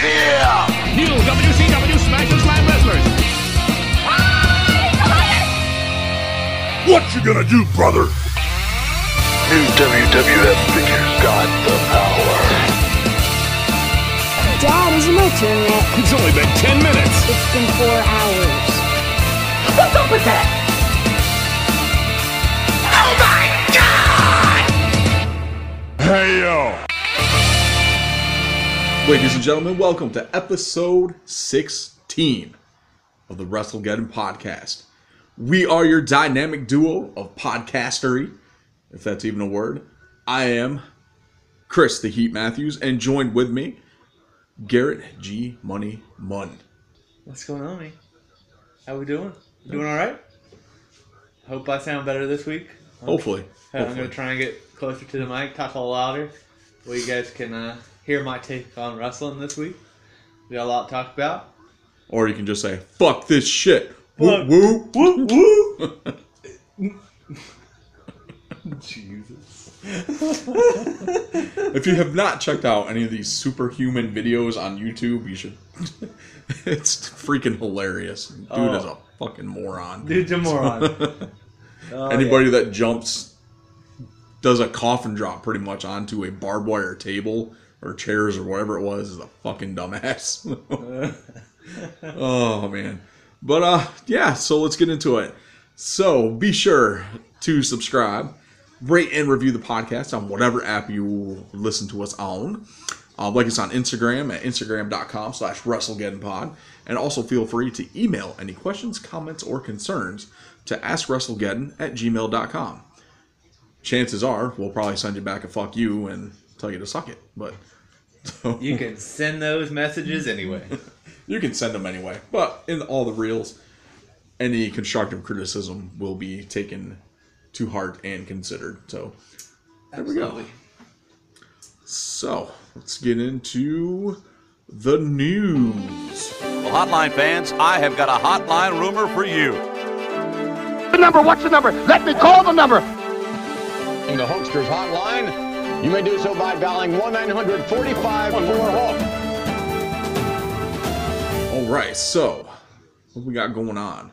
Yeah! New WCW Smash and Slam wrestlers. What you gonna do, brother? New WWF figures got the power. Dad, is it my turn yet? It's only been 10 minutes. It's been four hours. What's up with that? Oh my god! Hey yo! Ladies and gentlemen, welcome to episode 16 of the WrestleGeddon podcast. We are your dynamic duo of podcastery, if that's even a word. I am Chris the Heat Matthews, and joined with me, Garrett G Money Munn. What's going on, me? How we doing? Doing all right? Hope I sound better this week. Hopefully. I'm hopefully. gonna try and get closer to the mic, talk a little louder, so you guys can uh, hear my take on wrestling this week. We got a lot to talk about. Or you can just say, fuck this shit. Fuck. Woo, woo, woo, woo. Jesus. If you have not checked out any of these superhuman videos on YouTube, you should. it's freaking hilarious. Dude Oh. is a fucking moron. Dude's a moron. Oh, Anybody that jumps does a coffin drop pretty much onto a barbed wire table or chairs or whatever it was is a fucking dumbass. oh man. But uh yeah, so let's get into it. So be sure to subscribe, rate and review the podcast on whatever app you listen to us on. Uh, like us on Instagram at instagram.com slash WrestleGeddonPod. And also feel free to email any questions, comments, or concerns to AskWrestleGeddon at gmail.com. Chances are we'll probably send you back a fuck you and tell you to suck it. But You can send those messages anyway. you can send them anyway. But in all the reels, any constructive criticism will be taken to heart and considered. So there we go. So let's get into the news. Well, Hotline fans, I have got a hotline rumor for you. The number, what's the number? Let me call the number! In the Hulkster's hotline, you may do so by dialing 1-945 hulk All right, so what we got going on?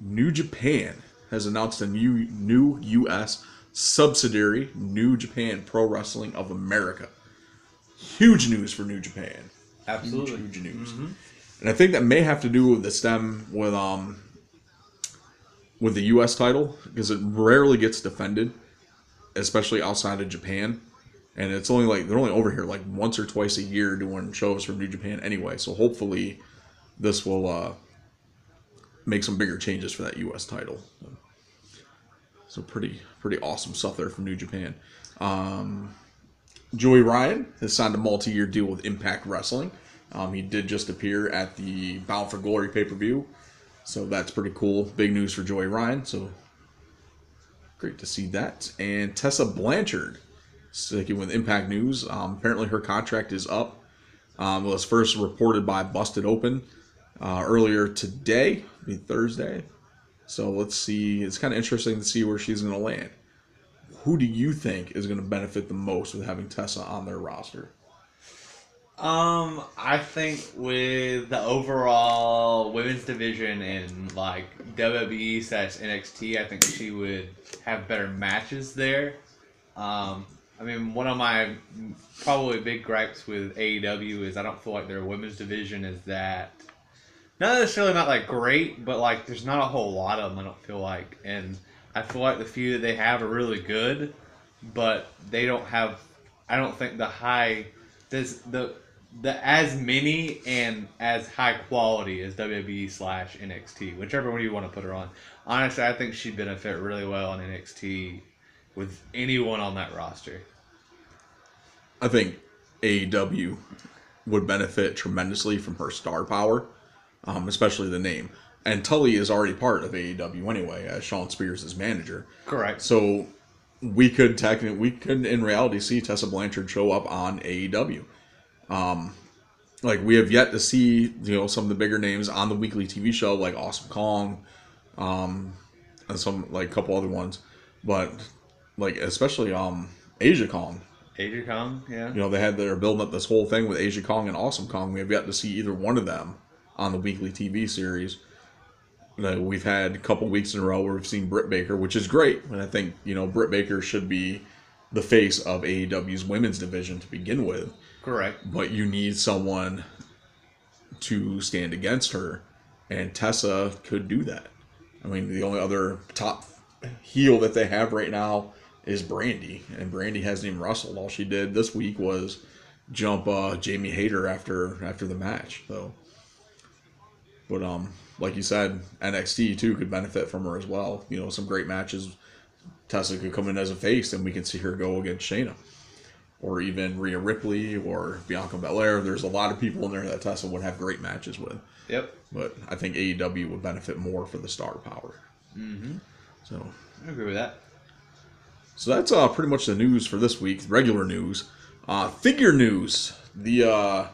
New Japan has announced a new new U.S. subsidiary, New Japan Pro Wrestling of America. Huge news for New Japan. Absolutely. Huge, huge news. And I think that may have to do with the stem with um with the U.S. title because it rarely gets defended, especially outside of Japan. And it's only like they're only over here like once or twice a year doing shows from New Japan anyway. So hopefully, this will uh, make some bigger changes for that U.S. title. So pretty pretty awesome stuff there from New Japan. Um, Joey Ryan has signed a multi-year deal with Impact Wrestling. Um, he did just appear at the Bound for Glory pay-per-view, so that's pretty cool. Big news for Joey Ryan. So great to see that. And Tessa Blanchard, sticking with Impact News. Um, apparently, her contract is up. Um, it was first reported by Busted Open uh, earlier today, I mean Thursday. So let's see. It's kind of interesting to see where she's going to land. Who do you think is going to benefit the most with having Tessa on their roster? Um, I think with the overall women's division in like WWE slash NXT, I think she would have better matches there. Um, I mean, one of my probably big gripes with AEW is I don't feel like their women's division is that not necessarily not like great, but like there's not a whole lot of them. I don't feel like, and I feel like the few that they have are really good, but they don't have. I don't think the high there's the the as many and as high quality as WWE slash NXT, whichever one you want to put her on. Honestly, I think she'd benefit really well on NXT with anyone on that roster. I think AEW would benefit tremendously from her star power, um, especially the name. And Tully is already part of AEW anyway, as Shawn Spears' manager. Correct. So we could technically, we could in reality see Tessa Blanchard show up on AEW. Um, like we have yet to see, you know, some of the bigger names on the weekly TV show, like Awesome Kong, um, and some like a couple other ones, but like especially um Aja Kong Aja Kong, yeah. You know, they had they're building up this whole thing with Aja Kong and Awesome Kong. We have yet to see either one of them on the weekly TV series. Uh, we've had a couple weeks in a row where we've seen Britt Baker, which is great. And I think you know Britt Baker should be the face of AEW's women's division to begin with. Correct. But you need someone to stand against her, and Tessa could do that. I mean, the only other top heel that they have right now is Brandi, and Brandi hasn't even wrestled. All she did this week was jump uh, Jamie Hayter after after the match. So, but um, like you said, NXT too could benefit from her as well. You know, some great matches. Tessa could come in as a face, and we can see her go against Shayna, or even Rhea Ripley or Bianca Belair. There's a lot of people in there that Tessa would have great matches with. Yep. But I think AEW would benefit more for the star power. Mm-hmm. So I agree with that. so that's uh, pretty much the news for this week. Regular news. Uh, figure news. The uh,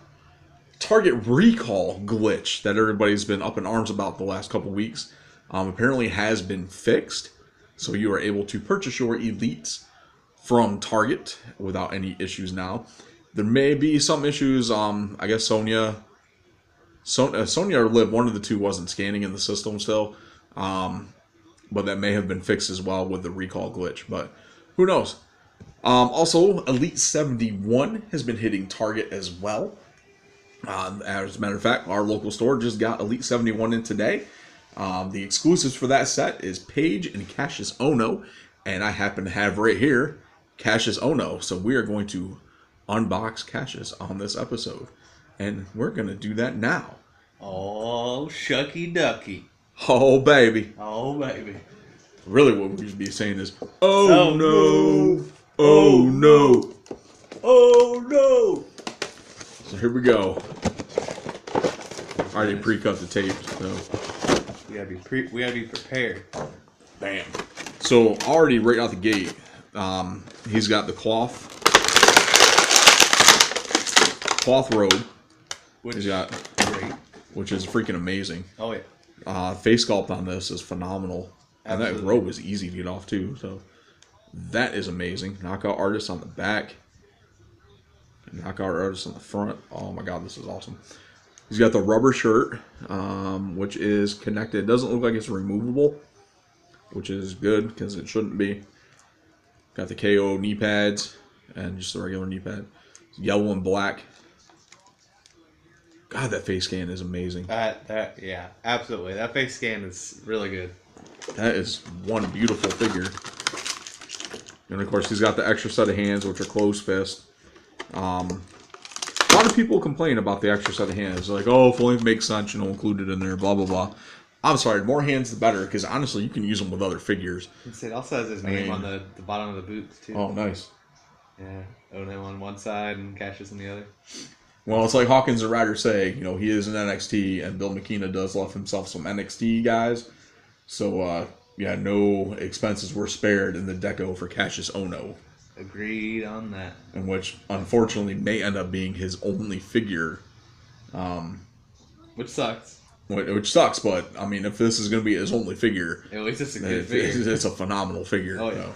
Target recall glitch that everybody's been up in arms about the last couple weeks um, apparently has been fixed. So you are able to purchase your elites from Target without any issues now. There may be some issues. Um, I guess Sonya, Son- uh, Sonya or Liv, one of the two wasn't scanning in the system still. Um, but that may have been fixed as well with the recall glitch. But who knows? Um, also, Elite 71 has been hitting Target as well. Uh, as a matter of fact, our local store just got Elite 71 in today. Um, the exclusives for that set is Paige and Cassius Ono, and I happen to have right here Cassius oh Ono. So we are going to unbox Cassius on this episode, and we're going to do that now. Oh, shucky ducky. Oh baby! Oh, baby. Really, what we should be saying is, "Oh, Oh, no! Oh, oh no!" Oh, no. So here we go. Already pre-cut the tape, so We gotta be pre- we gotta be prepared. bam. So already right out the gate, um, he's got the cloth, cloth robe. Which He's got, great. which is freaking amazing. Oh yeah. Uh, face sculpt on this is phenomenal, and that robe is easy to get off too. So that is amazing. Knockout artist on the back, knockout artist on the front. Oh my god, this is awesome. He's got the rubber shirt, um, which is connected. It doesn't look like it's removable, which is good because it shouldn't be. Got the KO knee pads and just the regular knee pad. Yellow and black. God, that face scan is amazing. That that yeah, absolutely. That face scan is really good. That is one beautiful figure. And of course, he's got the extra set of hands, which are closed fist. Um, a lot of people complain about the extra set of hands. They're like, oh, if only it makes sense, you know, include it in there, blah, blah, blah. I'm sorry, more hands the better, because honestly, you can use them with other figures. It also has his name mean- on the, the bottom of the boots too. Oh, nice. Yeah, Ono on one side and Cassius on the other. Well, it's like Hawkins and Ryder say, you know, he is an NXT, and Bill McKenna does love himself some NXT guys. So, uh, yeah, no expenses were spared in the deco for Cassius Ono. Agreed on that. in which unfortunately may end up being his only figure, Um, Which sucks. Which, which sucks. But I mean, if this is going to be his only figure, At least it's a good it- figure. it's a phenomenal figure. Oh, yeah. so.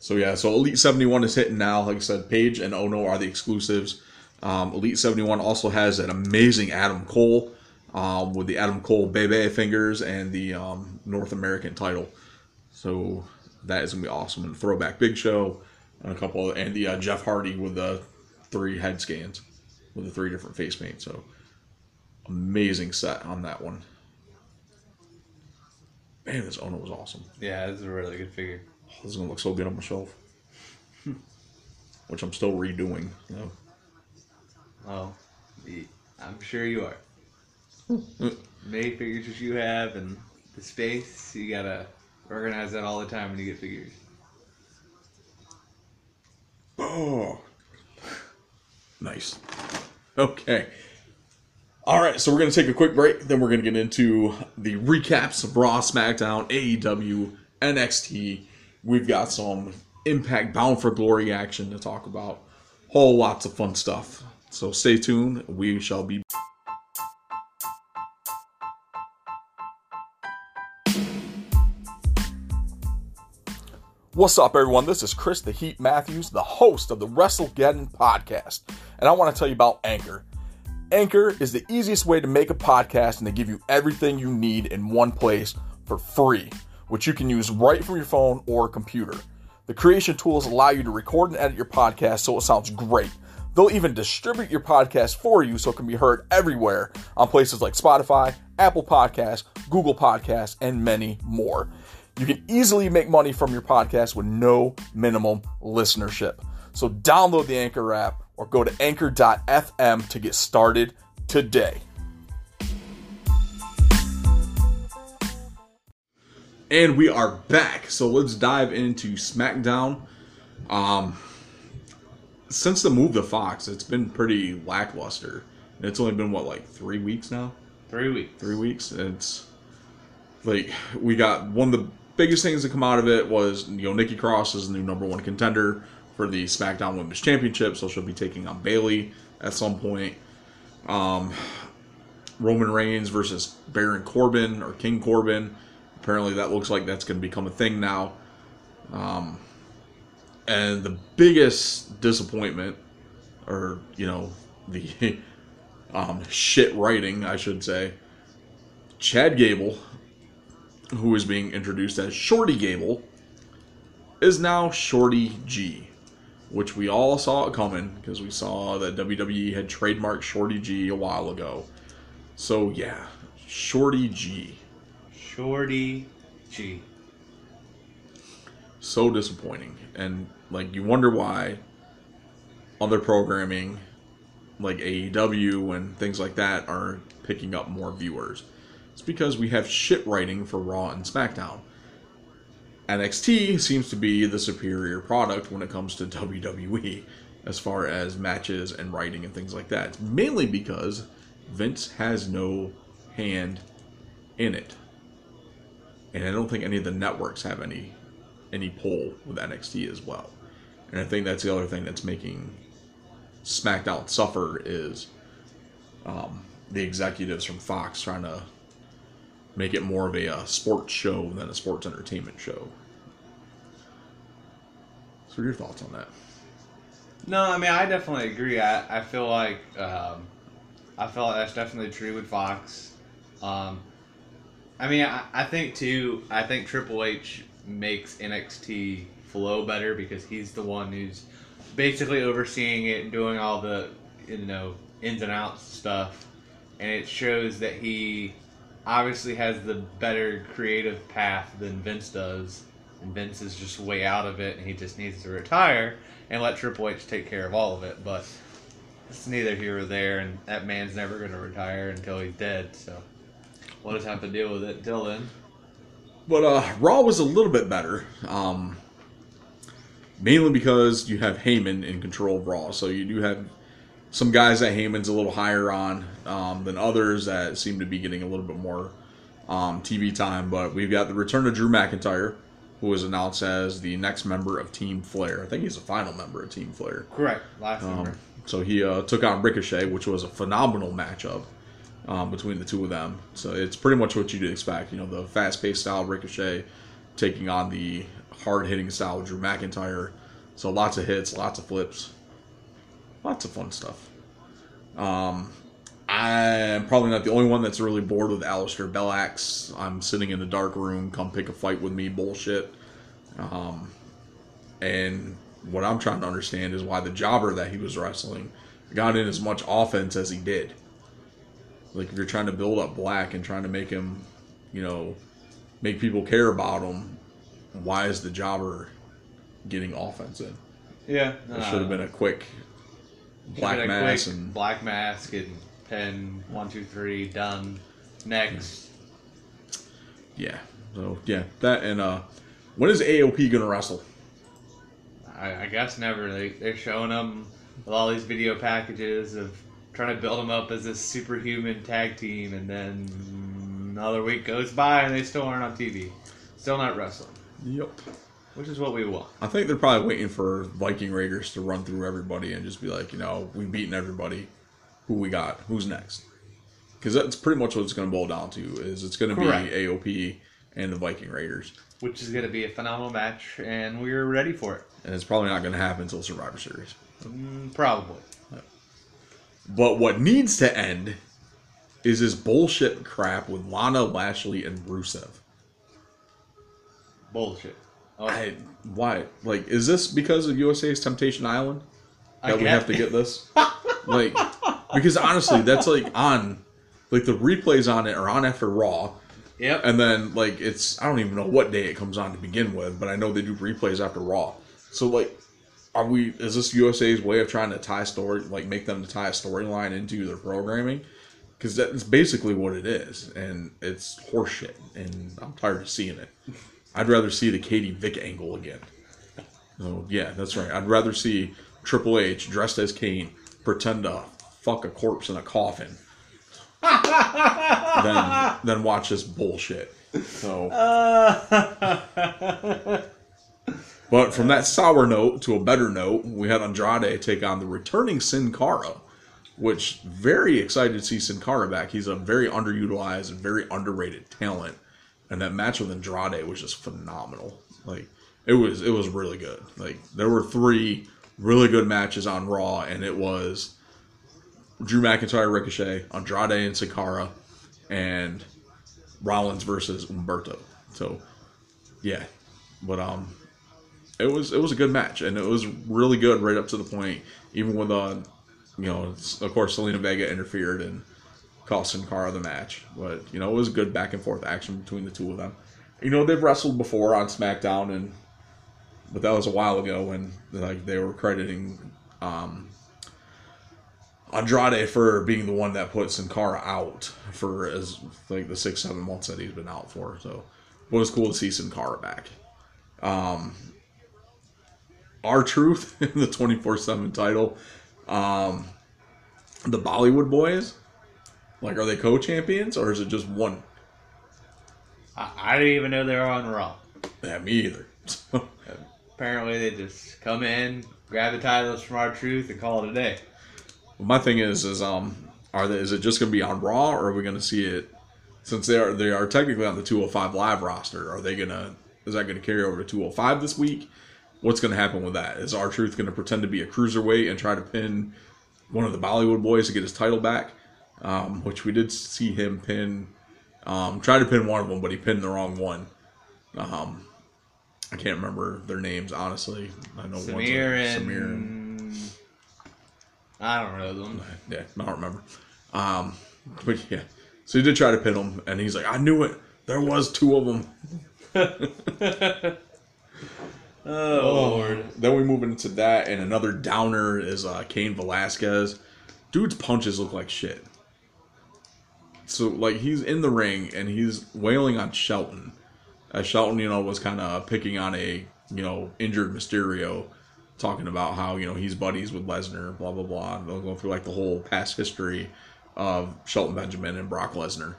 So yeah, so Elite Seventy One is hitting now. Like I said, Paige and Ono are the exclusives. Um, Elite Seventy One also has an amazing Adam Cole um, with the Adam Cole Bebe fingers and the um, North American title. So that is gonna be awesome. And throwback Big Show and a couple, of, and the uh, Jeff Hardy with the three head scans with the three different face paints. So amazing set on that one. Man, this Ono was awesome. Yeah, this is a really good figure. Oh, this is gonna look so good on my shelf. Which I'm still redoing. So. Oh, y- I'm sure you are. Hmm. Many figures that you have and the space, you gotta organize that all the time when you get figures. Oh, nice. Okay. All right, so we're gonna take a quick break. Then we're gonna get into the recaps of Raw, SmackDown, AEW, NXT. We've got some Impact Bound for Glory action to talk about. Whole lots of fun stuff. So stay tuned. We shall be. What's up, everyone? This is Chris the Heat Matthews, the host of the WrestleGeddon podcast, and I want to tell you about Anchor. Anchor is the easiest way to make a podcast, and they give you everything you need in one place for free, which you can use right from your phone or computer. The creation tools allow you to record and edit your podcast so it sounds great. They'll even distribute your podcast for you so it can be heard everywhere on places like Spotify, Apple Podcasts, Google Podcasts, and many more. You can easily make money from your podcast with no minimum listenership. So download the Anchor app or go to anchor.fm to get started today. And we are back. So let's dive into SmackDown. Um, since the move to Fox, it's been pretty lackluster. It's only been what like three weeks now. Three weeks. Three weeks. It's like we got one of the biggest things that come out of it was you know Nikki Cross is the new number one contender for the SmackDown Women's Championship, so she'll be taking on Bayley at some point. Um, Roman Reigns versus Baron Corbin or King Corbin. Apparently, that looks like that's going to become a thing now. Um, and the biggest disappointment, or you know, the um, shit writing, I should say, Chad Gable, who is being introduced as Shorty Gable, is now Shorty G, which we all saw it coming because we saw that WWE had trademarked Shorty G a while ago. So yeah, Shorty G. Shorty G. So disappointing. And like you wonder why other programming like AEW and things like that are picking up more viewers. It's because we have shit writing for Raw and SmackDown. NXT seems to be the superior product when it comes to WWE as far as matches and writing and things like that. Mainly because Vince has no hand in it. And I don't think any of the networks have any any pull with NXT as well. And I think that's the other thing that's making SmackDown suffer is um, the executives from Fox trying to make it more of a, uh sports show than a sports entertainment show. What are your thoughts on that? No, I mean I definitely agree. I, I feel like um, I feel like that's definitely true with Fox. Um, I mean I, I think too. I think Triple H makes NXT flow better because he's the one who's basically overseeing it and doing all the you know ins and outs stuff, and it shows that he obviously has the better creative path than Vince does, and Vince is just way out of it, and he just needs to retire and let Triple H take care of all of it. But it's neither here or there, and that man's never going to retire until he's dead. So we'll just have to deal with it until then. But uh, Raw was a little bit better, um, mainly because you have Heyman in control of Raw. So you do have some guys that Heyman's a little higher on um, than others that seem to be getting a little bit more um, TV time. But we've got the return of Drew McIntyre, who was announced as the next member of Team Flair. I think he's the final member of Team Flair. Correct. Last. Um, so he uh, took on Ricochet, which was a phenomenal matchup um, between the two of them. So it's pretty much what you'd expect. You know, the fast-paced style Ricochet taking on the hard-hitting style of Drew McIntyre. So lots of hits, lots of flips, lots of fun stuff. Um, I'm probably not the only one that's really bored with Alistair Bellax. I'm sitting in a dark room, come pick a fight with me bullshit. Um, and what I'm trying to understand is why the jobber that he was wrestling got in as much offense as he did. Like if you're trying to build up Black and trying to make him, you know, make people care about him, why is the jobber getting offense in? Yeah. It should have been a quick black mass and black mask and pen one two three done. Next. yeah. So yeah, that and uh, when is AOP gonna wrestle? I, I guess never. They they're showing them with all these video packages of trying to build them up as this superhuman tag team, and then another week goes by and they still aren't on TV, still not wrestling. Yep. Which is what we want. I think they're probably waiting for Viking Raiders to run through everybody and just be like, you know, we've beaten everybody. Who we got? Who's next? Because that's pretty much what it's going to boil down to. Is it's going to be AOP and the Viking Raiders. which is going to be a phenomenal match, and we're ready for it. And it's probably not going to happen until Survivor Series. Mm, probably. But what needs to end is this bullshit crap with Lana, Lashley, and Rusev. Bullshit. Oh, I, why? Like, is this because of USA's Temptation Island I that we have to get this? like, because honestly, that's like on, like the replays on it are on after Raw, Yep. and then like it's I don't even know what day it comes on to begin with, but I know they do replays after Raw. So like, are we? Is this USA's way of trying to tie story, like make them to tie a storyline into their programming? Because that's basically what it is, and it's horseshit, and I'm tired of seeing it. I'd rather see the Katie Vick angle again. Oh yeah, that's right. I'd rather see Triple H dressed as Kane pretend to fuck a corpse in a coffin than than watch this bullshit. So, but from that sour note to a better note, we had Andrade take on the returning Sin Cara, which very excited to see Sin Cara back. He's a very underutilized and very underrated talent, and that match with Andrade was just phenomenal. Like it was, it was really good. Like there were three really good matches on Raw, and it was Drew McIntyre, Ricochet, Andrade, and Sin Cara, and Rollins versus Humberto. So, yeah, but um, it was it was a good match, and it was really good right up to the point. Even with uh, you know, of course, Zelina Vega interfered and cost Sin Cara the match, but you know, it was good back and forth action between the two of them. You know, they've wrestled before on SmackDown, and but that was a while ago when like they were crediting um, Andrade for being the one that put Sin Cara out for as like the six seven months that he's been out for. So it was cool to see Sin Cara back. Um, R-Truth in the twenty four seven title. Um, the Bollywood boys, like, are they co champions or is it just one? I, I didn't even know they were on Raw. Yeah, me either. Apparently, they just come in, grab the titles from R-Truth, and call it a day. My thing is, is um, are they? Is it just going to be on Raw, or are we going to see it? Since they are, they are technically on the 205 live roster. Are they gonna? Is that going to carry over to 205 this week? What's going to happen with that? Is R-Truth going to pretend to be a cruiserweight and try to pin one of the Bollywood boys to get his title back? Um, which we did see him pin. Um, try to pin one of them, but he pinned the wrong one. Um, I can't remember their names honestly. I know Samir and, Samir and I don't know them. yeah, I don't remember. Um, but yeah, so he did try to pin him, and he's like, "I knew it. There was two of them." Oh, Lord. Then we move into that, and another downer is uh, Cain Velasquez. Dude's punches look like shit. So like he's in the ring and he's wailing on Shelton. As Shelton, you know, was kind of picking on a you know injured Mysterio, talking about how you know he's buddies with Lesnar, blah blah blah. They'll go through like the whole past history of Shelton Benjamin and Brock Lesnar.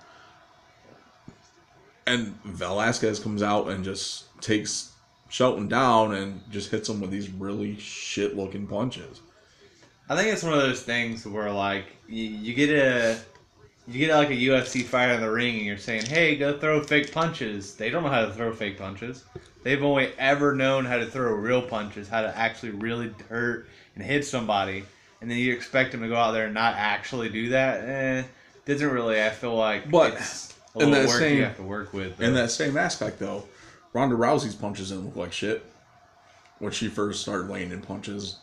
And Velasquez comes out and just takes Shelton down and just hits him with these really shit looking punches. I think it's one of those things where like you, you get a you get like a UFC fighter in the ring and you're saying, "Hey, go throw fake punches." They don't know how to throw fake punches. They've only ever known how to throw real punches, how to actually really hurt and hit somebody. And then you expect them to go out there and not actually do that. Eh, doesn't really. I feel like But it's a in that work same- you have to work with. In that same aspect, though, Ronda Rousey's punches didn't look like shit when she first started laying in punches,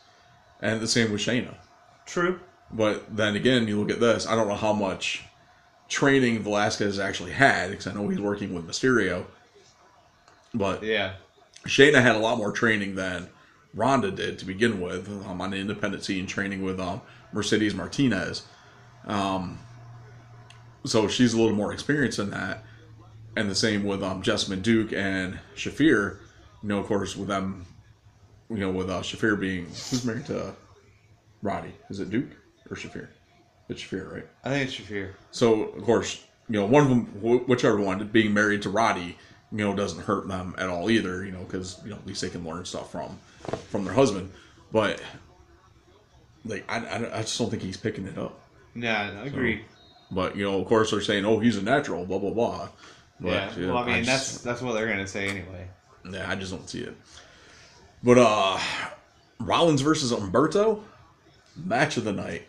and the same with Shayna. True. But then again, you look at this. I don't know how much training Velasquez actually had because I know he's working with Mysterio. But Yeah. Shayna had a lot more training than Ronda did to begin with um, on the independent scene, training with um, Mercedes Martinez. Um, so she's a little more experienced in that. And the same with um, Jessamyn Duke and Shafir. You know, of course, with them, you know, with uh, Shafir being who's married to Roddy? Is it Duke or Shafir? It's Shafir, right? I think it's Shafir. So of course, you know, one of them, wh- whichever one, being married to Roddy, you know, doesn't hurt them at all either. You know, because you know at least they can learn stuff from from their husband. But like, I, I, I just don't think he's picking it up. Yeah, I agree. But you know, of course, they're saying, "Oh, he's a natural," blah blah blah. But, yeah. Well, I mean, just- that's that's what they're gonna say anyway. Yeah, I just don't see it. But uh Rollins versus Humberto, match of the night,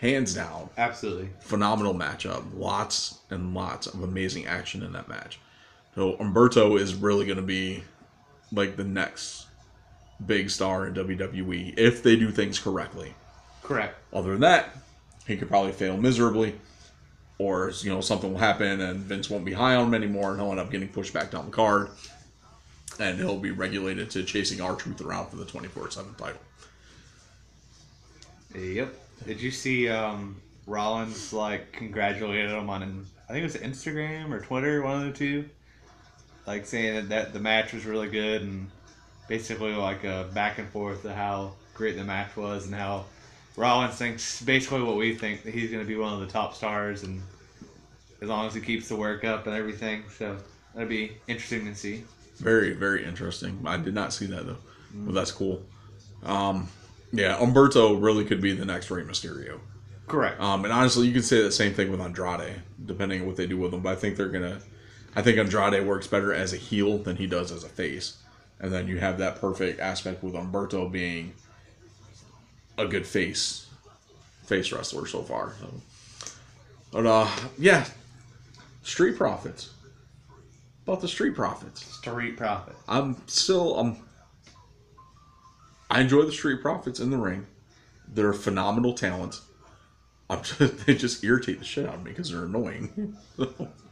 hands down, Absolutely. phenomenal matchup. Lots and lots of amazing action in that match. So Humberto is really going to be like the next big star in WWE if they do things correctly. Correct. Other than that, he could probably fail miserably, or you know something will happen and Vince won't be high on him anymore, and he'll end up getting pushed back down the card, and he'll be regulated to chasing R-Truth around for the twenty four seven title. Yep. Did you see um, Rollins like congratulated him on I think it was Instagram or Twitter, one of the two, like saying that, that the match was really good and basically like a back and forth of how great the match was and how Rollins thinks basically what we think that he's going to be one of the top stars and as long as he keeps the work up and everything, so that'd be interesting to see. Very, very interesting. I did not see that though. Well, that's cool. Um, yeah, Humberto really could be the next Rey Mysterio. Correct. Um, and honestly, you could say the same thing with Andrade, depending on what they do with him. But I think they're gonna. I think Andrade works better as a heel than he does as a face, and then you have that perfect aspect with Humberto being a good face, face wrestler so far. So. But uh, yeah, Street Profits. About the Street Profits. Street Profits. I'm still um I enjoy the Street Profits in the ring. They're phenomenal talent. I'm just, they just irritate the shit out of me because they're annoying.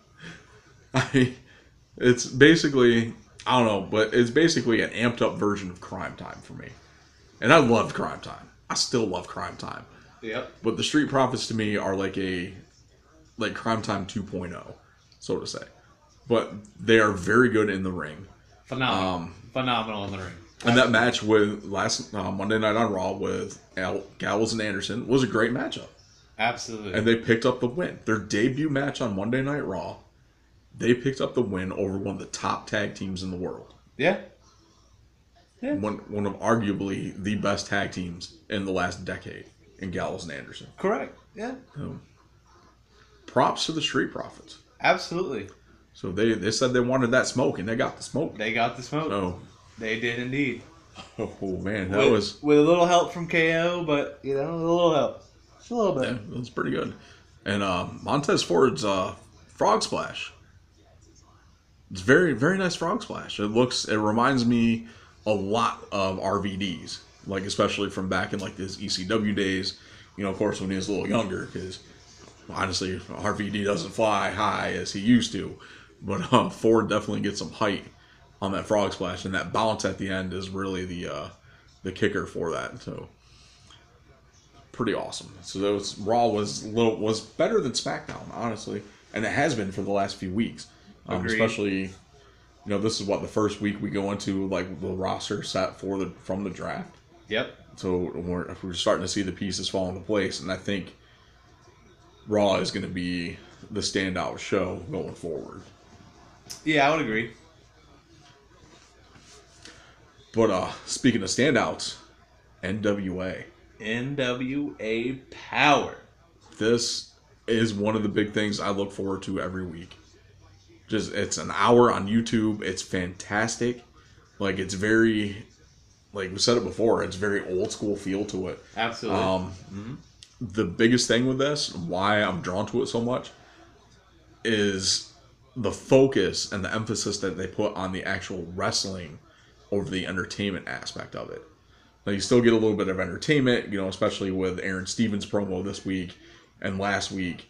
I it's basically I don't know, but it's basically an amped up version of Crime Time for me. And I love Crime Time. I still love Crime Time. Yep. But the Street Profits to me are like a like Crime Time 2.0, so to say. But they are very good in the ring. Phenomenal. Um, Phenomenal in the ring. And that match with last uh, Monday Night on Raw with Al, Gallows and Anderson was a great matchup, Absolutely. and they picked up the win. Their debut match on Monday Night Raw, they picked up the win over one of the top tag teams in the world. yeah. Yeah. One one of arguably the best tag teams in the last decade in Gallows and Anderson. Correct. Yeah. Props to the Street Profits. Absolutely. So they they said they wanted that smoke, and they got the smoke. They got the smoke. So, They did indeed. oh man, that with, was with a little help from KO, but you know, a little help. Just a little bit. Yeah, that's pretty good. And uh, Montez Ford's uh, frog splash. It's very very nice frog splash. It looks it reminds me a lot of RVD's, like especially from back in like his ECW days. You know, of course, when he was a little younger, because honestly, RVD doesn't fly high as he used to. But uh, Ford definitely gets some height on that frog splash, and that bounce at the end is really the uh, the kicker for that. So pretty awesome. So was Raw was little was better than SmackDown, honestly, and it has been for the last few weeks. Um, especially, you know, this is what the first week we go into like the roster set for the from the draft. Yep. So we're we're starting to see the pieces fall into place, and I think Raw is going to be the standout show going forward. Yeah, I would agree. But uh speaking of standouts, NWA. NWA Power. this is one of the big things I look forward to every week. Just it's an hour on YouTube. It's fantastic. Like it's very like we said it before, it's very old school feel to it. Absolutely. Um the biggest thing with this, why I'm drawn to it so much, is the focus and the emphasis that they put on the actual wrestling over the entertainment aspect of it. Now you still get a little bit of entertainment, you know, especially with Aron Stevens promo this week and last week,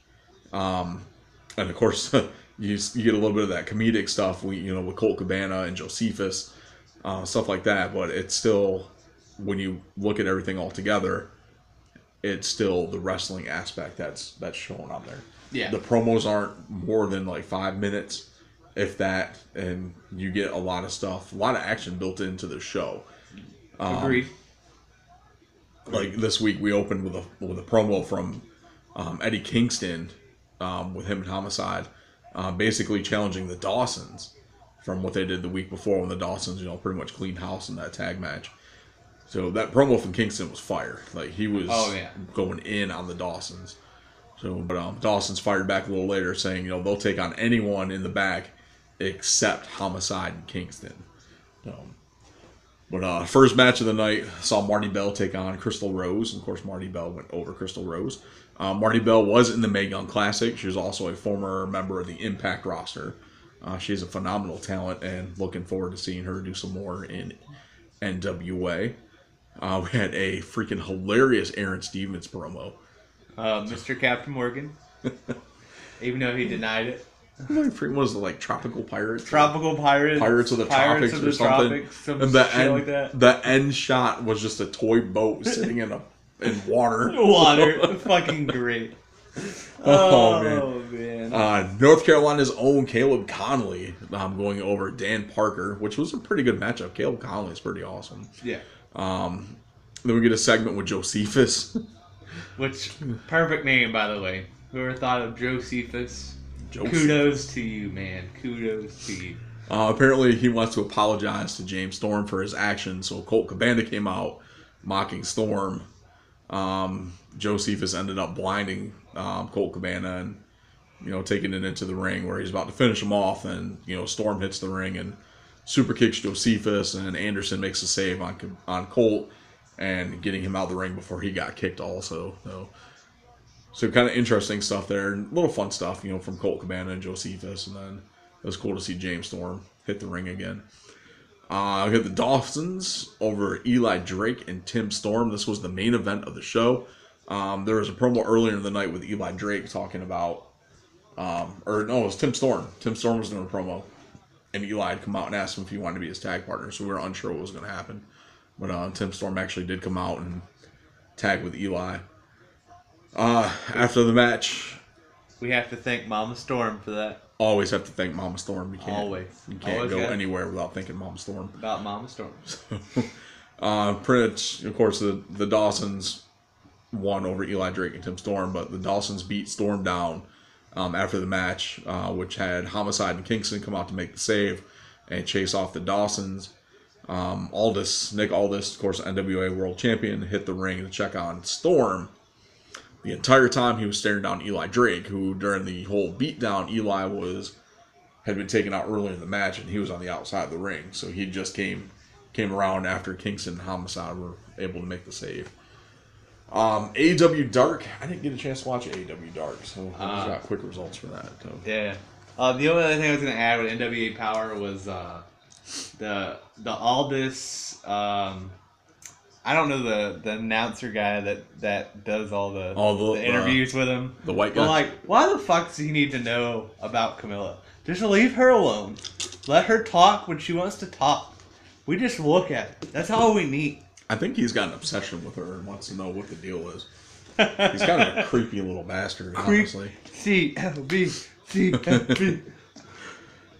um, and of course you, you get a little bit of that comedic stuff, we you know with Colt Cabana and Josephus, uh, stuff like that. But it's still when you look at everything all together, it's still the wrestling aspect that's that's shown on there. Yeah. the promos aren't more than like five minutes, if that, and you get a lot of stuff, a lot of action built into the show Agreed. like this week we opened with a with a promo from um, Eddie Kingston um, with him and Homicide, uh, basically challenging the Dawsons from what they did the week before when the Dawsons you know pretty much cleaned house in that tag match. So that promo from Kingston was fire. Like he was Oh, yeah. going in on the Dawsons. So but um, Dawson's fired back a little later saying you know they'll take on anyone in the back except Homicide and Kingston. Um, but uh, first match of the night saw Marti Belle take on Crystal Rose. And of course, Marti Belle went over Crystal Rose. Uh, Marti Belle was in the Mae Young Classic. She was also a former member of the Impact roster. Uh, she's a phenomenal talent, and looking forward to seeing her do some more in NWA. Uh, we had a freaking hilarious Aron Stevens promo. Uh, Mr. Captain Morgan, even though he denied it. What was it like Tropical Pirates? Tropical Pirates. Pirates of the Pirates Tropics of or something. Tropics, some and the end, like that. the end shot was just a toy boat sitting in a in water. Water. Fucking great. Oh, Oh, man. man. Uh, North Carolina's own Caleb Konley um, going over Dan Parker, which was a pretty good matchup. Caleb Konley is pretty awesome. yeah. Um, then we get a segment with Josephus. Which, perfect name, by the way. Whoever thought of Josephus, Joseph. kudos to you, man. Kudos to you. Uh, apparently, he wants to apologize to James Storm for his actions. So Colt Cabana came out mocking Storm. Um, Josephus ended up blinding um, Colt Cabana and you know taking it into the ring where he's about to finish him off. And you know Storm hits the ring and super kicks Josephus, and Anderson makes a save on on Colt and getting him out of the ring before he got kicked. Also, so so kind of interesting stuff there, and little fun stuff, you know, from Colt Cabana and Josephus, and then it was cool to see James Storm hit the ring again. Uh, we had the Dawsons over Eli Drake and Tim Storm. This was the main event of the show. Um, there was a promo earlier in the night with Eli Drake talking about, um, or no, it was Tim Storm. Tim Storm was doing a promo, and Eli had come out and asked him if he wanted to be his tag partner. So we were unsure what was going to happen, but uh, Tim Storm actually did come out and tag with Eli. Uh, after the match, We have to thank Mama Storm for that. Always have to thank Mama Storm. You can't, Always. you can't Always go anywhere without thinking Mama Storm. About Mama Storm. Uh, Prince, of course, the the Dawsons won over Eli Drake and Tim Storm, but the Dawsons beat Storm down um, after the match, uh, which had Homicide and Kingston come out to make the save and chase off the Dawsons. Um, Aldis, Nick Aldis, of course, NWA World Champion, hit the ring to check on Storm. The entire time he was staring down Eli Drake, who during the whole beatdown, Eli was had been taken out earlier in the match, and he was on the outside of the ring. So he just came came around after Kingston and Homicide were able to make the save. Um, AW Dark, I didn't get a chance to watch AW Dark, so I just Ah. got quick results for that. So. Yeah. Uh, the only other thing I was gonna add with NWA Power was uh, the the Aldis. Um, I don't know the the announcer guy that that does all the, Oh, the- the interviews with him. the white But guy? like, why the fuck does he need to know about Camilla? Just leave her alone. Let her talk when she wants to talk. We just look at it. That's all we need. I think he's got an obsession with her and wants to know what the deal is. He's kind of a creepy little bastard, honestly. C L B C L B.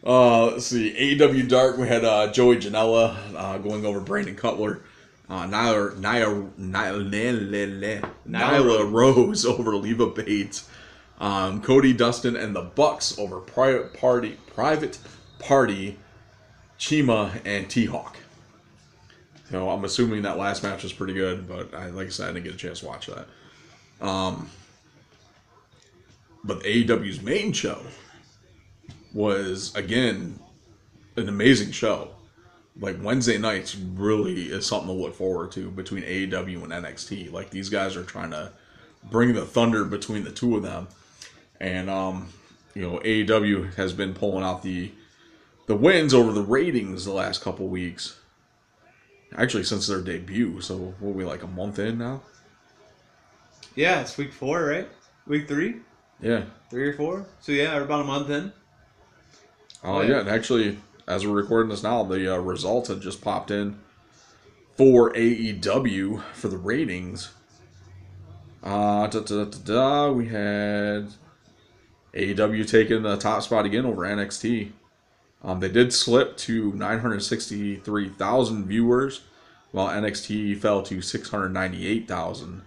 Uh, let's see. AEW Dark, we had uh, Joey Janela uh, going over Brandon Cutler. Uh, Nyla, Nyla, Nyla, Nyla, Rose over Leva Bates. Um, Cody Dustin and the Bucks over Private Party, Private Party, CIMA and T Hawk. So I'm assuming that last match was pretty good, but I, like I said, I didn't get a chance to watch that. Um, but AEW's main show was again an amazing show. Like Wednesday nights really is something to look forward to between AEW and NXT. Like these guys are trying to bring the thunder between the two of them. And um, you know, AEW has been pulling out the the wins over the ratings the last couple weeks. Actually, since their debut, so what are we like a month in now? Yeah, it's week four, right? Week three, Yeah. three or four. So yeah, we're about a month in. Oh yeah, and actually, as we're recording this now, the uh, results have just popped in for AEW for the ratings. Uh, da, da, da, we had AEW taking the top spot again over NXT. Um, they did slip to 963,000 viewers, while NXT fell to 698,000.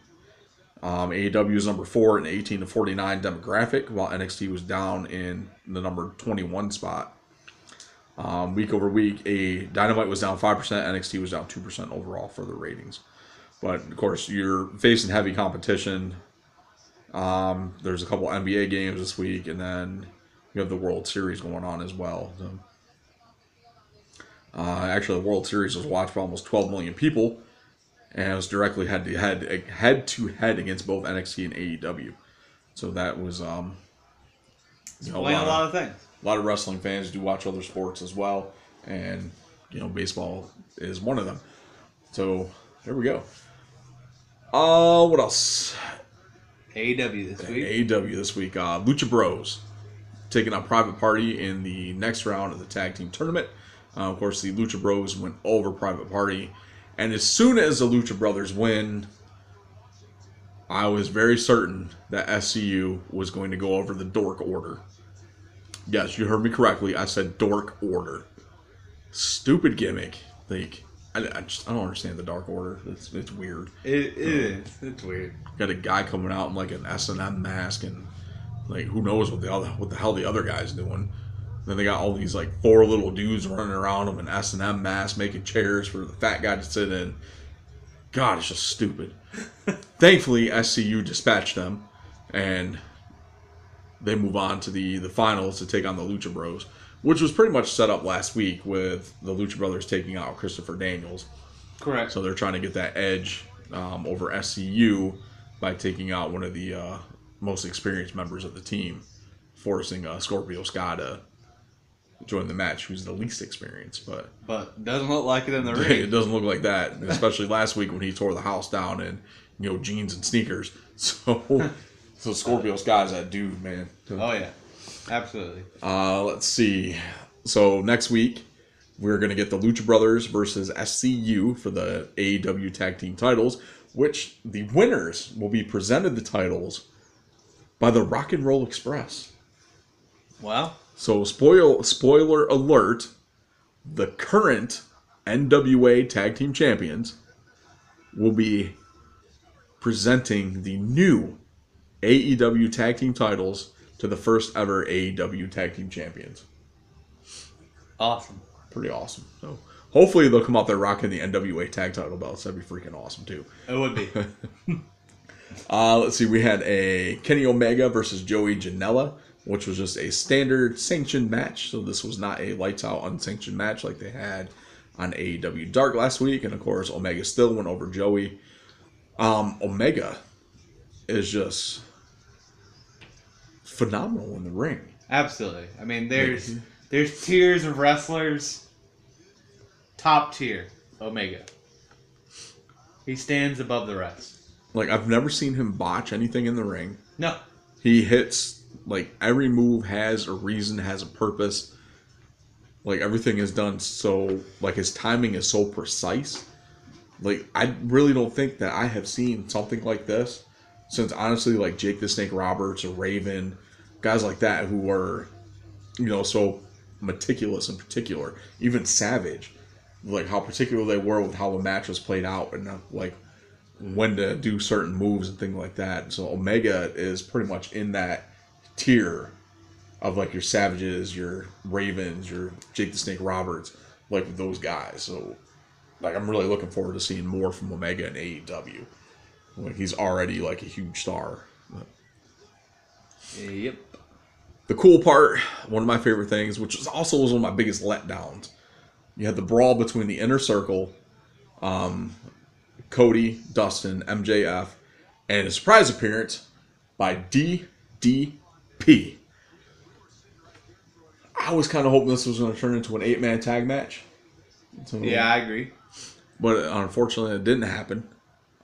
Um, AEW is number four in 18 to 49 demographic, while NXT was down in the number 21 spot. Um, week over week, a Dynamite was down 5%, NXT was down 2% overall for the ratings. But of course, you're facing heavy competition. Um, there's a couple NBA games this week, and then you have the World Series going on as well. So. Uh, actually, the World Series was watched by almost 12 million people, and it was directly head to head head to head against both NXT and AEW. So that was um, you know, Explain a lot of things. A lot of wrestling fans do watch other sports as well, and you know baseball is one of them. So there we go. Uh, what else? AEW this week. AEW this week. Uh, Lucha Bros taking on Private Party in the next round of the tag team tournament. Uh, of course, the Lucha Bros went over Private Party, and as soon as the Lucha Brothers win, I was very certain that SCU was going to go over the Dork Order. Yes, you heard me correctly. I said Dork Order. Stupid gimmick. Like, I, I just I don't understand the Dark Order. It's it's weird. It, it is. It's weird. Got a guy coming out in like an S and M mask, and like who knows what the other what the hell the other guy's doing. Then they got all these like four little dudes running around them in S and M masks, making chairs for the fat guy to sit in. God, it's just stupid. Thankfully, SCU dispatched them, and they move on to the the finals to take on the Lucha Bros, which was pretty much set up last week with the Lucha Brothers taking out Christopher Daniels. Correct. So they're trying to get that edge um, over SCU by taking out one of the uh, most experienced members of the team, forcing uh, Scorpio Sky to join the match, who's the least experienced. But But doesn't look like it in the ring. it doesn't look like that, especially last week when he tore the house down in you know jeans and sneakers. So, so Scorpio Sky's that dude, man. Oh yeah, absolutely. Uh, let's see. So next week we're gonna get the Lucha Brothers versus SCU for the AEW Tag Team titles, which the winners will be presented the titles by the Rock and Roll Express. Well, So spoil spoiler alert: the current NWA Tag Team Champions will be presenting the new AEW Tag Team titles to the first ever AEW Tag Team Champions. awesome. Pretty awesome. So hopefully they'll come out there rocking the NWA Tag Title belts. That'd be freaking awesome too. It would be. Uh, let's see. We had a Kenny Omega versus Joey Janela, which was just a standard sanctioned match. So this was not a lights out unsanctioned match like they had on AEW Dark last week. And of course, Omega still went over Joey. Um, Omega is just phenomenal in the ring. Absolutely. I mean, there's there's tiers of wrestlers. Top tier, Omega. He stands above the rest. Like I've never seen him botch anything in the ring. No, He hits like every move has a reason, has a purpose. Like everything is done so like his timing is so precise. Like I really don't think that I have seen something like this since honestly like Jake the Snake Roberts or Raven, guys like that who are you know so meticulous in particular. Even Savage, like how particular they were with how the match was played out and uh, like when to do certain moves and things like that. So Omega is pretty much in that tier of like your Savages, your Ravens, your Jake the Snake Roberts, like those guys. So like I'm really looking forward to seeing more from Omega and AEW. Like he's already like a huge star. Yep. The cool part, one of my favorite things, which is also was one of my biggest letdowns, you had the brawl between the inner circle, um, Cody, Dustin, MJF, and a surprise appearance by DDP. I was kind of hoping this was going to turn into an eight man tag match. So- Yeah, I agree. but unfortunately it didn't happen.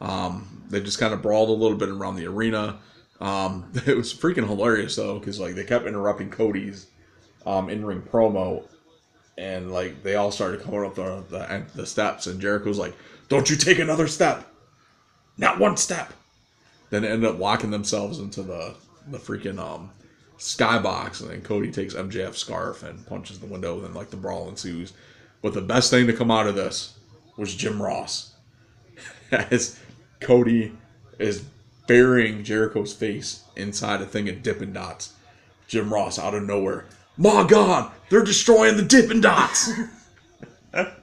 Um, they just kind of brawled a little bit around the arena. Um, it was freaking hilarious though, because like they kept interrupting Cody's um, in-ring promo, and like they all started coming up the, the the steps, and Jericho's like, "Don't you take another step, not one step." Then ended up locking themselves into the the freaking um, skybox, and then Cody takes MJF's scarf and punches the window, and then like the brawl ensues. But the best thing to come out of this was Jim Ross. As Cody is burying Jericho's face inside a thing of Dippin' Dots. Jim Ross out of nowhere. My God, they're destroying the Dippin' Dots.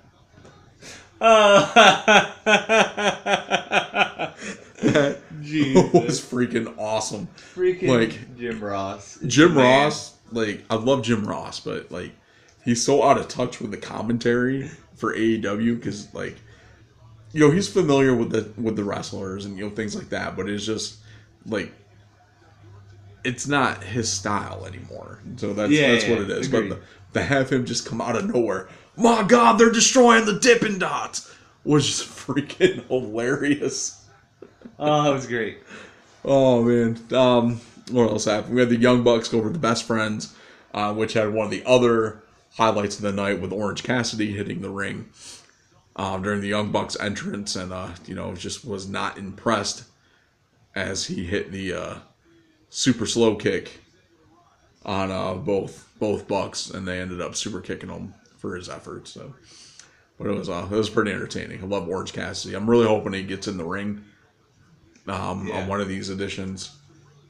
Jesus. was freaking awesome. Freaking like Jim Ross. Jim Man. Ross, like I love Jim Ross, but like he's so out of touch with the commentary for AEW because like you know he's familiar with the with the wrestlers and you know things like that, but it's just like it's not his style anymore. So that's Yeah, that's yeah, what it is. agreed. But the, to have him just come out of nowhere, my God, they're destroying the Dippin' Dots was just freaking hilarious. Oh, that was great. Oh man. Um, what else happened? We had the Young Bucks go over the Best Friends, uh, which had one of the other highlights of the night with Orange Cassidy hitting the ring um, during the Young Bucks entrance, and uh, you know just was not impressed as he hit the uh, super slow kick on uh, both both Bucks, and they ended up super kicking him for his efforts. So, but it was uh, it was pretty entertaining. I love Orange Cassidy. I'm really hoping he gets in the ring um, Yeah. on one of these editions,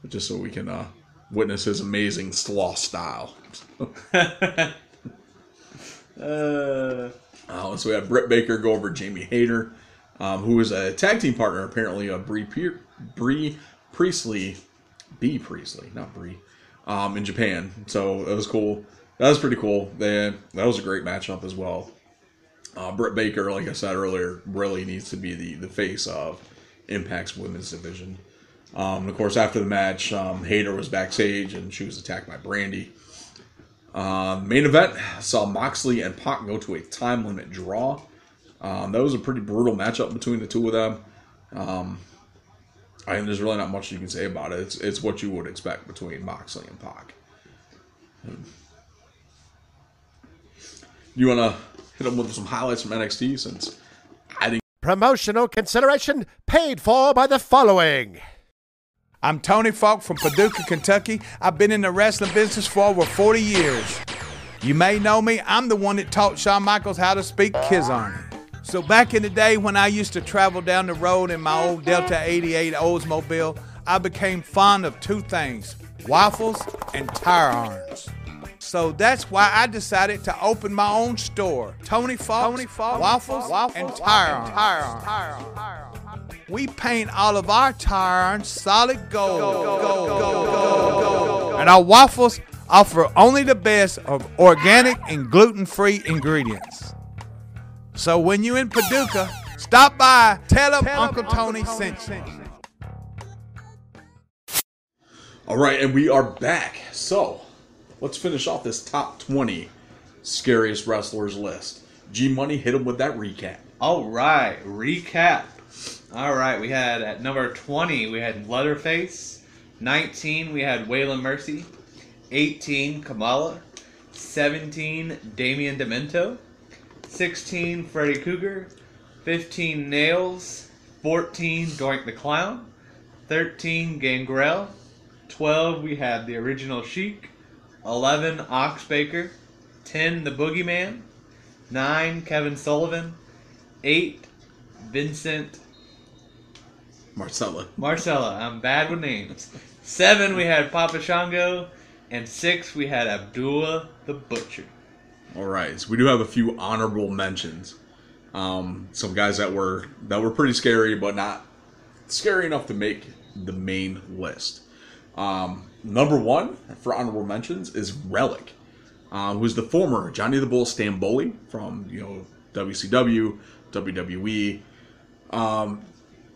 just so we can uh, witness his amazing sloth style. Uh, Uh, so we had Britt Baker go over Jamie Hayter, um, who was a tag team partner apparently of Bree, Pier- Bree Priestley, Bea Priestley, not Bree, um, in Japan. So that was cool. That was pretty cool. They, that was a great matchup as well. Uh, Britt Baker, like I said earlier, really needs to be the, the face of Impact's women's division. Um, of course, after the match, um, Hayter was backstage and she was attacked by Brandi. Um, main event saw Moxley and Pac go to a time limit draw. Um, that was a pretty brutal matchup between the two of them. Um, I mean, there's really not much you can say about it. It's, it's what you would expect between Moxley and Pac. You want to hit them with some highlights from NXT since I didn't. Promotional consideration paid for by the following. I'm Tony Falk from Paducah, Kentucky. I've been in the wrestling business for over 40 years. You may know me, I'm the one that taught Shawn Michaels how to speak Kizarny. So back in the day when I used to travel down the road in my old Delta 88 Oldsmobile, I became fond of two things, waffles and tire irons. So that's why I decided to open my own store, Tony Falk, Tony Falk Waffles, and Tire Irons. We paint all of our tire irons solid gold. And our waffles offer only the best of organic and gluten-free ingredients. So when you're in Paducah, stop by, tell them Uncle Tony sent you. All right, and we are back. So let's finish off this top 20 scariest wrestlers list. G Money hit him with that recap. All right, recap. All right, we had at number 20, we had Leatherface. 19, we had Waylon Mercy. 18, Kamala. 17, Damian Demento. 16, Freddy Krueger. 15, Nails. 14, Doink the Clown. 13, Gangrel. 12, we had the original Sheik. 11, Ox Baker. 10, The Boogeyman. 9, Kevin Sullivan. 8, Vincent Marcella. Marcella. I'm bad with names. 7, we had Papa Shango. And 6, we had Abdullah the Butcher. All right, so we do have a few honorable mentions. Um, some guys that were that were pretty scary, but not scary enough to make the main list. Um, number one for honorable mentions is Relic, uh, who's the former Johnny the Bull Stamboli from you know WCW, WWE. Um,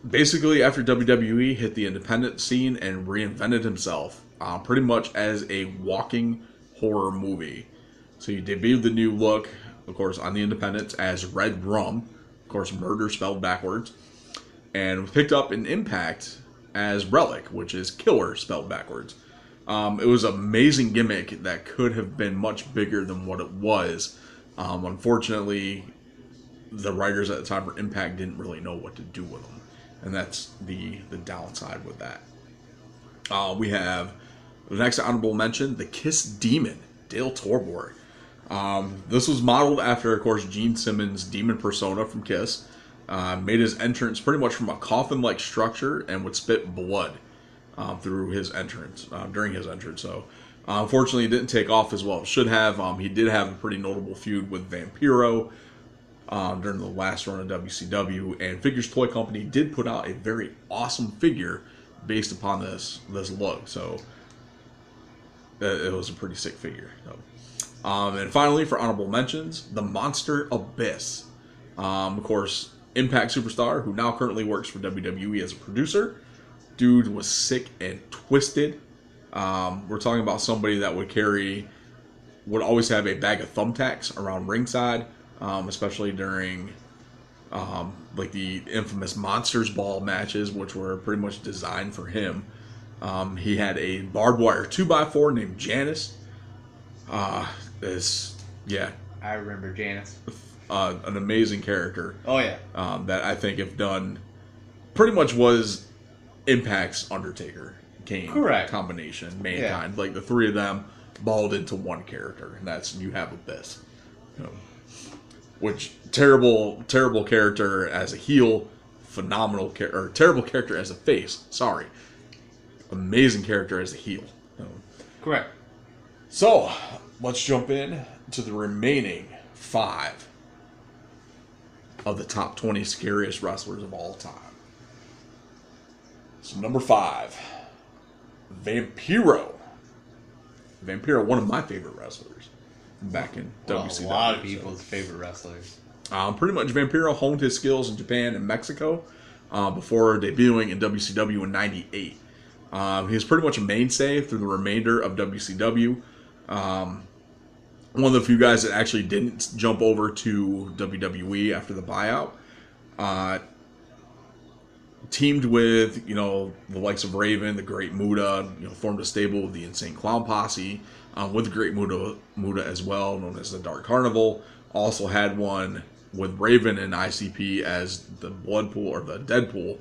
basically, after WWE hit the independent scene and reinvented himself, uh, pretty much as a walking horror movie. So he debuted the new look, of course, on the independents as Red Rum, of course, murder spelled backwards, and picked up in Impact as Relic, which is killer spelled backwards. Um, it was an amazing gimmick that could have been much bigger than what it was. Um, unfortunately, the writers at the time for Impact didn't really know what to do with them, and that's the the downside with that. Uh, we have the next honorable mention: the Kiss Demon, Dale Torborg. Um, this was modeled after, of course, Gene Simmons' demon persona from Kiss. Uh, made his entrance pretty much from a coffin-like structure and would spit blood um, through his entrance uh, during his entrance. So, uh, unfortunately, it didn't take off as well. It should have. Um, he did have a pretty notable feud with Vampiro um, during the last run of WCW. And Figures Toy Company did put out a very awesome figure based upon this this look. So uh, it was a pretty sick figure. So. Um, and finally, for honorable mentions, the Monster Abyss. Um, of course, Impact superstar who now currently works for WWE as a producer. Dude was sick and twisted. Um, we're talking about somebody that would carry, would always have a bag of thumbtacks around ringside, um, especially during um, like the infamous Monsters Ball matches, which were pretty much designed for him. Um, he had a barbed wire 2x4 named Janice. Uh, this, yeah, I remember Janice. uh, an amazing character. Oh yeah. Um, that I think if done, pretty much was Impact's Undertaker Kane Correct. combination, Mankind. Like the three of them balled into one character, and that's you have Abyss. You know, which terrible, terrible character as a heel, phenomenal char- or terrible character as a face. Sorry, amazing character as a heel. Correct. So let's jump in to the remaining five of the top 20 scariest wrestlers of all time. So, number five, Vampiro. Vampiro, one of my favorite wrestlers back in Well, WCW. a lot of so- people's favorite wrestlers. um, pretty much, Vampiro honed his skills in Japan and Mexico uh, before debuting in WCW in '98. Um, he was pretty much a mainstay through the remainder of WCW. Um, one of the few guys that actually didn't jump over to WWE after the buyout. Uh, teamed with you know the likes of Raven, the Great Muta, you know formed a stable with the Insane Clown Posse, um, with Great Muta, Muta as well, known as the Dark Carnival. Also had one with Raven and ICP as the Blood Pool or the Deadpool,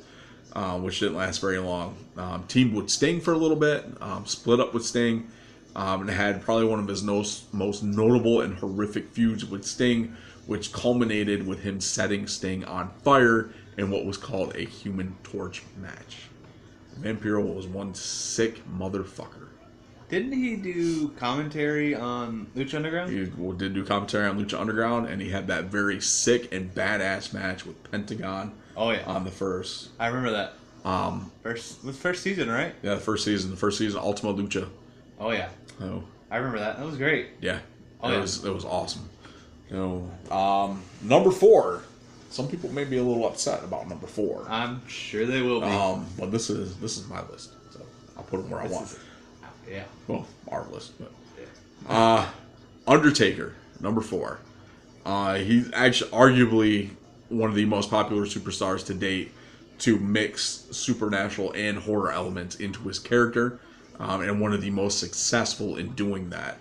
uh, which didn't last very long. Um, teamed with Sting for a little bit, um, split up with Sting, um, and had probably one of his most, most notable and horrific feuds with Sting, which culminated with him setting Sting on fire in what was called a Human Torch match. Vampiro was one sick motherfucker. Didn't he do commentary on Lucha Underground? He did do commentary on Lucha Underground, and he had that very sick and badass match with Pentagon Oh yeah, on the first. I remember that Um, first was first season, right? yeah, the first season, the first season, Ultima Lucha. Oh yeah, Oh, I remember that. That was great. yeah, Oh, it yeah. was it was awesome. You know, um, number four. Some people may be a little upset about number four, I'm sure they will be. um, but this is this is my list, so I'll put them where I want. is- yeah. well, marvelous. but uh, Undertaker, number four. Uh, he's actually arguably one of the most popular superstars to date to mix supernatural and horror elements into his character, um, and one of the most successful in doing that.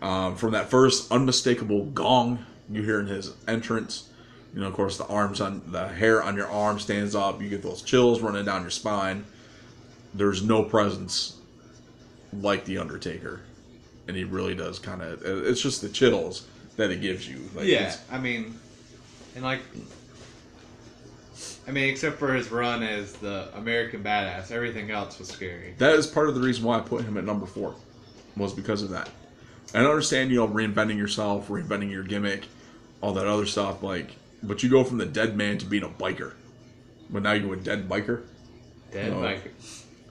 Um, from that first unmistakable gong you hear in his entrance, you know, of course, the arms on the hair on your arm stands up. You get those chills running down your spine. There's no presence like the Undertaker, and he really does kind of. It's just the chills that it gives you. Like, yeah, I mean, and like, I mean, except for his run as the American Badass, everything else was scary. that is part of the reason why I put him at number four, was because of that. And I understand, you know, reinventing yourself, reinventing your gimmick, all that other stuff. Like, but you go from the dead man to being a biker, but now you're a dead biker. Dead No. biker.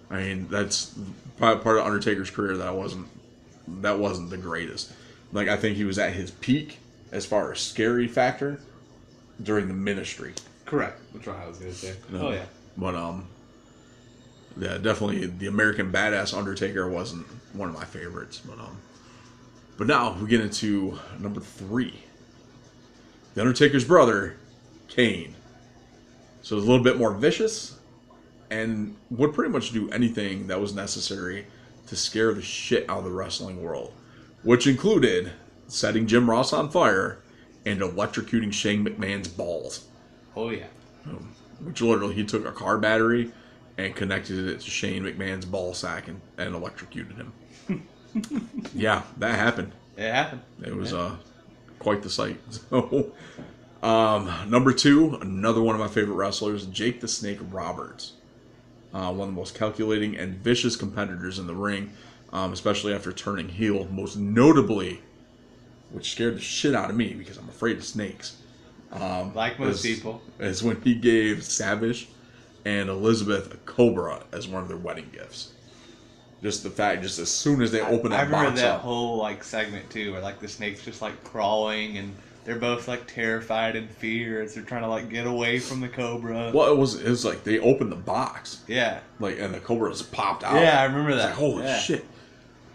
I mean, that's part part of Undertaker's career that I wasn't that wasn't the greatest. Like, I think he was at his peak as far as scary factor during the Ministry. Correct. That's what I was gonna say. No. Oh yeah. But um, yeah, definitely the American Badass Undertaker wasn't one of my favorites. But um, but now we get into number three, the Undertaker's brother, Kane. So it's a little bit more vicious, and would pretty much do anything that was necessary to scare the shit out of the wrestling world, which included setting Jim Ross on fire and electrocuting Shane McMahon's balls Oh yeah. which literally he took a car battery and connected it to Shane McMahon's ball sack and, and electrocuted him. yeah, that happened. It happened. It was uh quite the sight. So, um, number two, another one of my favorite wrestlers, Jake the Snake Roberts. Uh, one of the most calculating and vicious competitors in the ring, um, especially after turning heel. Most notably, which scared the shit out of me because I'm afraid of snakes. Um, Like most is- people. is when he gave Savage and Elizabeth a cobra as one of their wedding gifts. Just the fact, just as soon as they open that I remember that up, whole like segment too, where like the snake's just like crawling and they're both like terrified in fear as they're trying to like get away from the cobra. well, it was it was like they opened the box, Yeah. like and the cobra just popped out. Yeah, I remember that. like, holy Yeah. shit!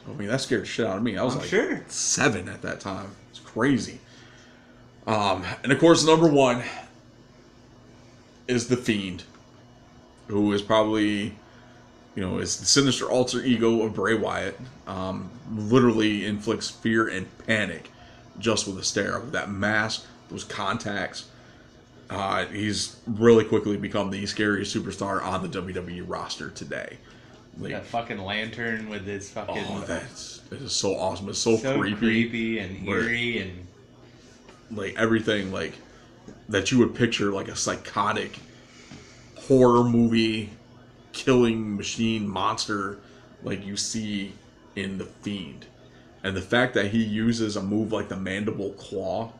I mean, that scared the shit out of me. I was I'm like sure. seven at that time. It's crazy. Um, and of course, number one is the Fiend, who is probably, you know, is the sinister alter ego of Bray Wyatt. Um, literally inflicts fear and panic just with a stare. With that mask, those contacts, uh, he's really quickly become the scariest superstar on the WWE roster today. Like, That fucking lantern with his fucking oh, that's it is so awesome. It's so, so creepy. creepy, and eerie and like everything like that you would picture like a psychotic horror movie killing machine monster like you see in the fiend and the fact that he uses a move like the mandible claw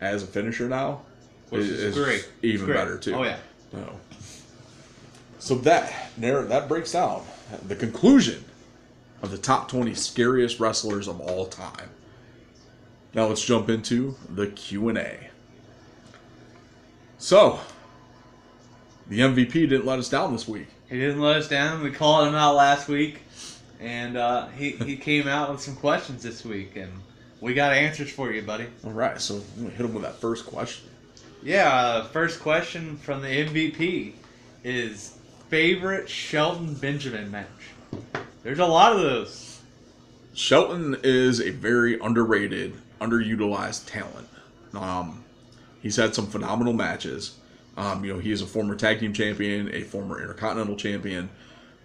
as a finisher now Which is great. even Great. better too Oh, yeah. No. so that that breaks down the conclusion of the top 20 scariest wrestlers of all time now let's jump into the Q&A. So, the MVP didn't let us down this week. he didn't let us down. We called him out last week, and uh, he he came out with some questions this week, and we got answers for you, buddy. All right, so I'm to hit him with that first question. Yeah, uh, first question from the MVP is favorite Shelton Benjamin match. There's a lot of those. Shelton is a very underrated, underutilized talent. Um, he's had some phenomenal matches. Um, you know, he is a former tag team champion, a former intercontinental champion.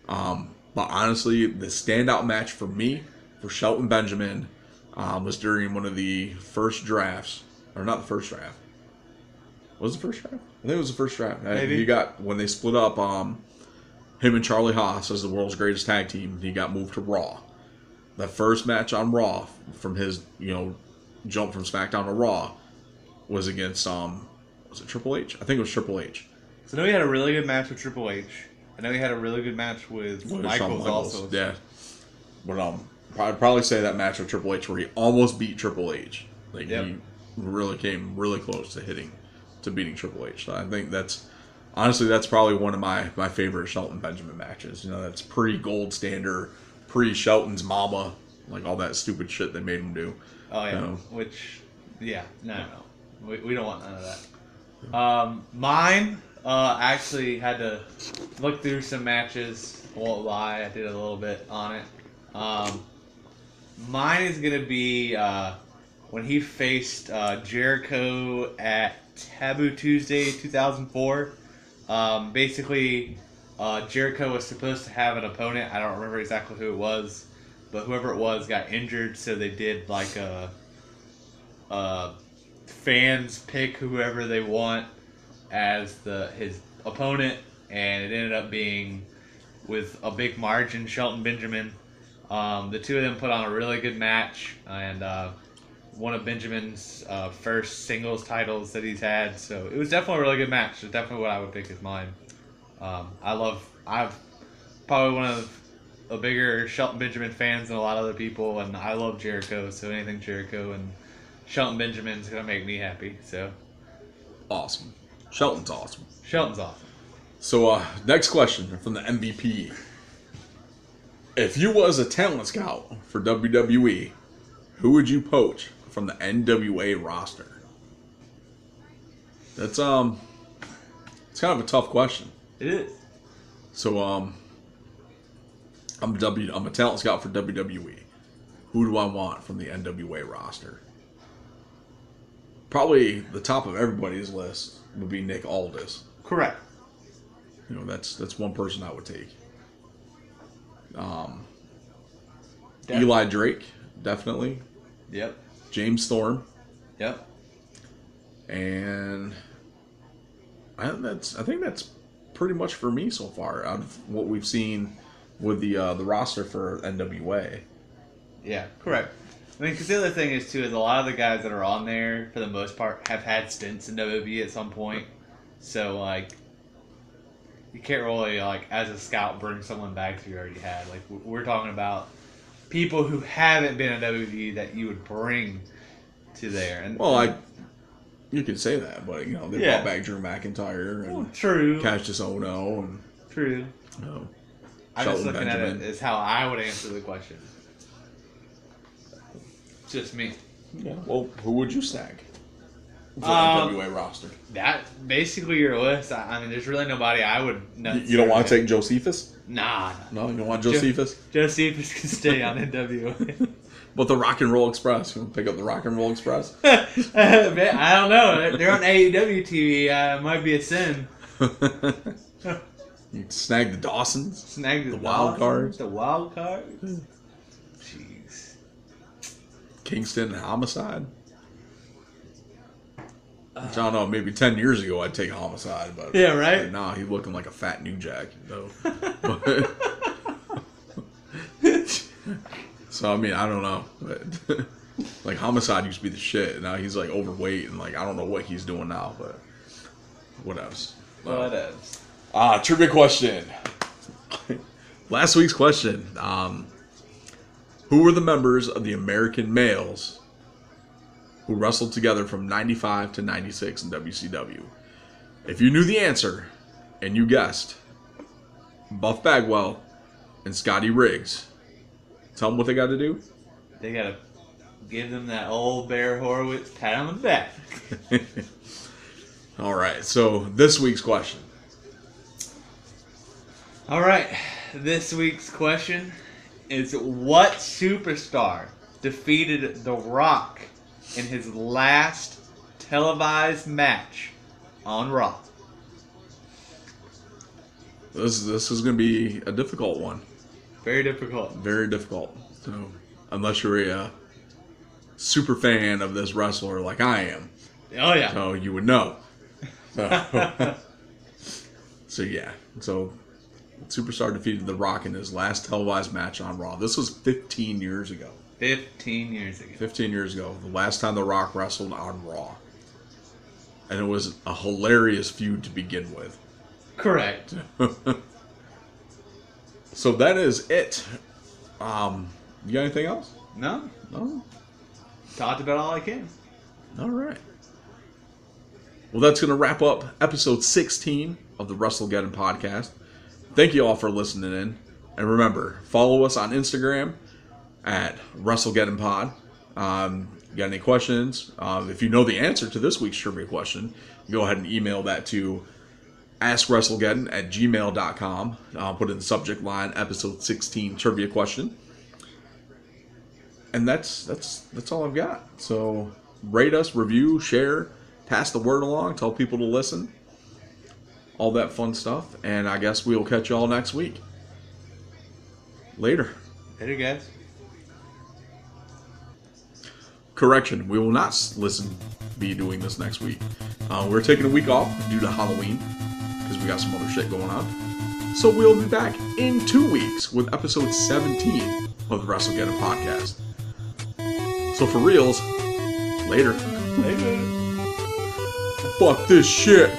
Um, but honestly, the standout match for me, for Shelton Benjamin, um, was during one of the first drafts, or not the first draft. Was the first draft? I think it was the first draft. Uh, Maybe. He got when they split up. Um, him and Charlie Haas as the world's greatest tag team. He got moved to Raw. The first match on Raw from his, you know, jump from SmackDown to Raw was against um, was it Triple H? I think it was Triple H. So I know he had a really good match with Triple H. I know he had a really good match with With Shawn Michaels, also. Yeah. But um, I'd probably say that match with Triple H where he almost beat Triple H. Like Yep. he really came really close to hitting, to beating Triple H. So I think that's honestly that's probably one of my my favorite Shelton Benjamin matches. You know, that's pre Gold Standard, pre Shelton's Mama, like all that stupid shit they made him do. Oh yeah, You know, which yeah, no, no, we, we don't want none of that. Um, mine uh, actually had to look through some matches. Won't lie, I did a little bit on it. Um, mine is gonna be uh, when he faced uh, Jericho at Taboo Tuesday 2004. Um, basically, uh, Jericho was supposed to have an opponent. I don't remember exactly who it was, but whoever it was got injured, so they did like a, a fans pick whoever they want as the his opponent, and it ended up being with a big margin Shelton Benjamin. Um, the two of them put on a really good match, and uh, one of Benjamin's uh, first singles titles that he's had. So it was definitely a really good match. It's definitely what I would pick as mine. Um, I love. I've probably one of a bigger Shelton Benjamin fans than a lot of other people, and I love Jericho. So anything Jericho and Shelton Benjamin's gonna make me happy. So awesome. Shelton's awesome. Shelton's awesome. So uh, next question from the MVP. If you was a talent scout for WWE, who would you poach from the NWA roster? That's um it's kind of a tough question. It is. So um I'm a W I'm a talent scout for WWE. Who do I want from the NWA roster? Probably the top of everybody's list would be Nick Aldis. Correct. You know, that's that's one person I would take. Um, Eli Drake, definitely. Yep. James Storm, Yep. and I, that's I think that's pretty much for me so far out of what we've seen with the uh, the roster for NWA. Yeah. Correct. I mean, because the other thing is too is a lot of the guys that are on there for the most part have had stints in WWE at some point, so like you can't really like as a scout bring someone back who you already had. Like we're talking about people who haven't been in WWE that you would bring to there. And Well, I you could say that, but you know they Yeah. brought back Drew McIntyre and Well, true. Cassius Ohno and true. oh, I'm just looking at Benjamin. it as how I would answer the question. Just me. Yeah. Well, who would you snag? For the Um, NWA roster. That basically your list. I, I mean, there's really nobody I would. You, you don't want to take Josephus? Nah. No, you don't want Jo- Josephus? Josephus can stay on NWA. But the Rock and Roll Express. You want to pick up the Rock and Roll Express? I don't know. They're on AEW TV. Uh, it might be a sin. you snag the Dawsons. Snag the, The wild cards. The wild cards. Jeez. Kingston Homicide. Which I don't know, maybe 10 years ago I'd take Homicide, but Yeah, right? right now he's looking like a fat New Jack, though. so, I mean, I don't know. But, like, Homicide used to be the shit. Now he's, like, overweight, and, like, I don't know what he's doing now, but what else? What else? Ah, trivia question. Last week's question. Um, who were the members of the American males who wrestled together from 95 to 96 in WCW? If you knew the answer and you guessed Buff Bagwell and Scotty Riggs, tell them what they got to do. They gotta give them that old Barry Horowitz pat on the back. All right, so this week's question. All right, this week's question is: What superstar defeated The Rock in his last televised match on Raw? This, this is going to be a difficult one. Very difficult. Very difficult. So, unless you're a uh, super fan of this wrestler like I am, Oh yeah. so you would know. So, so yeah. So, Superstar defeated The Rock in his last televised match on Raw. This was 15 years ago. Fifteen years ago. 15 years ago, the last time The Rock wrestled on Raw. And it was a hilarious feud to begin with. Correct. So that is it. Um, you got anything else? No, No. talked about all I can. All right. Well, that's going to wrap up episode 16 of the WrestleGeddon podcast. Thank you all for listening in. And remember, follow us on Instagram at WrestleGeddon Pod. Um, got any questions? Um, if you know the answer to this week's trivia question, go ahead and email that to askwrestlegeddon at gmail.com. Uh, put in the subject line episode 16 trivia question. And that's that's that's all I've got. So rate us, review, share, pass the word along, tell people to listen. All that fun stuff. And I guess we'll catch you all next week. Later. Later, guys. Correction, we will not listen be doing this next week. Uh, we're taking a week off due to Halloween because we got some other shit going on. So we'll be back in two weeks with episode 17 of the WrestleGeddon podcast. So for reals, later. Later. Fuck this shit.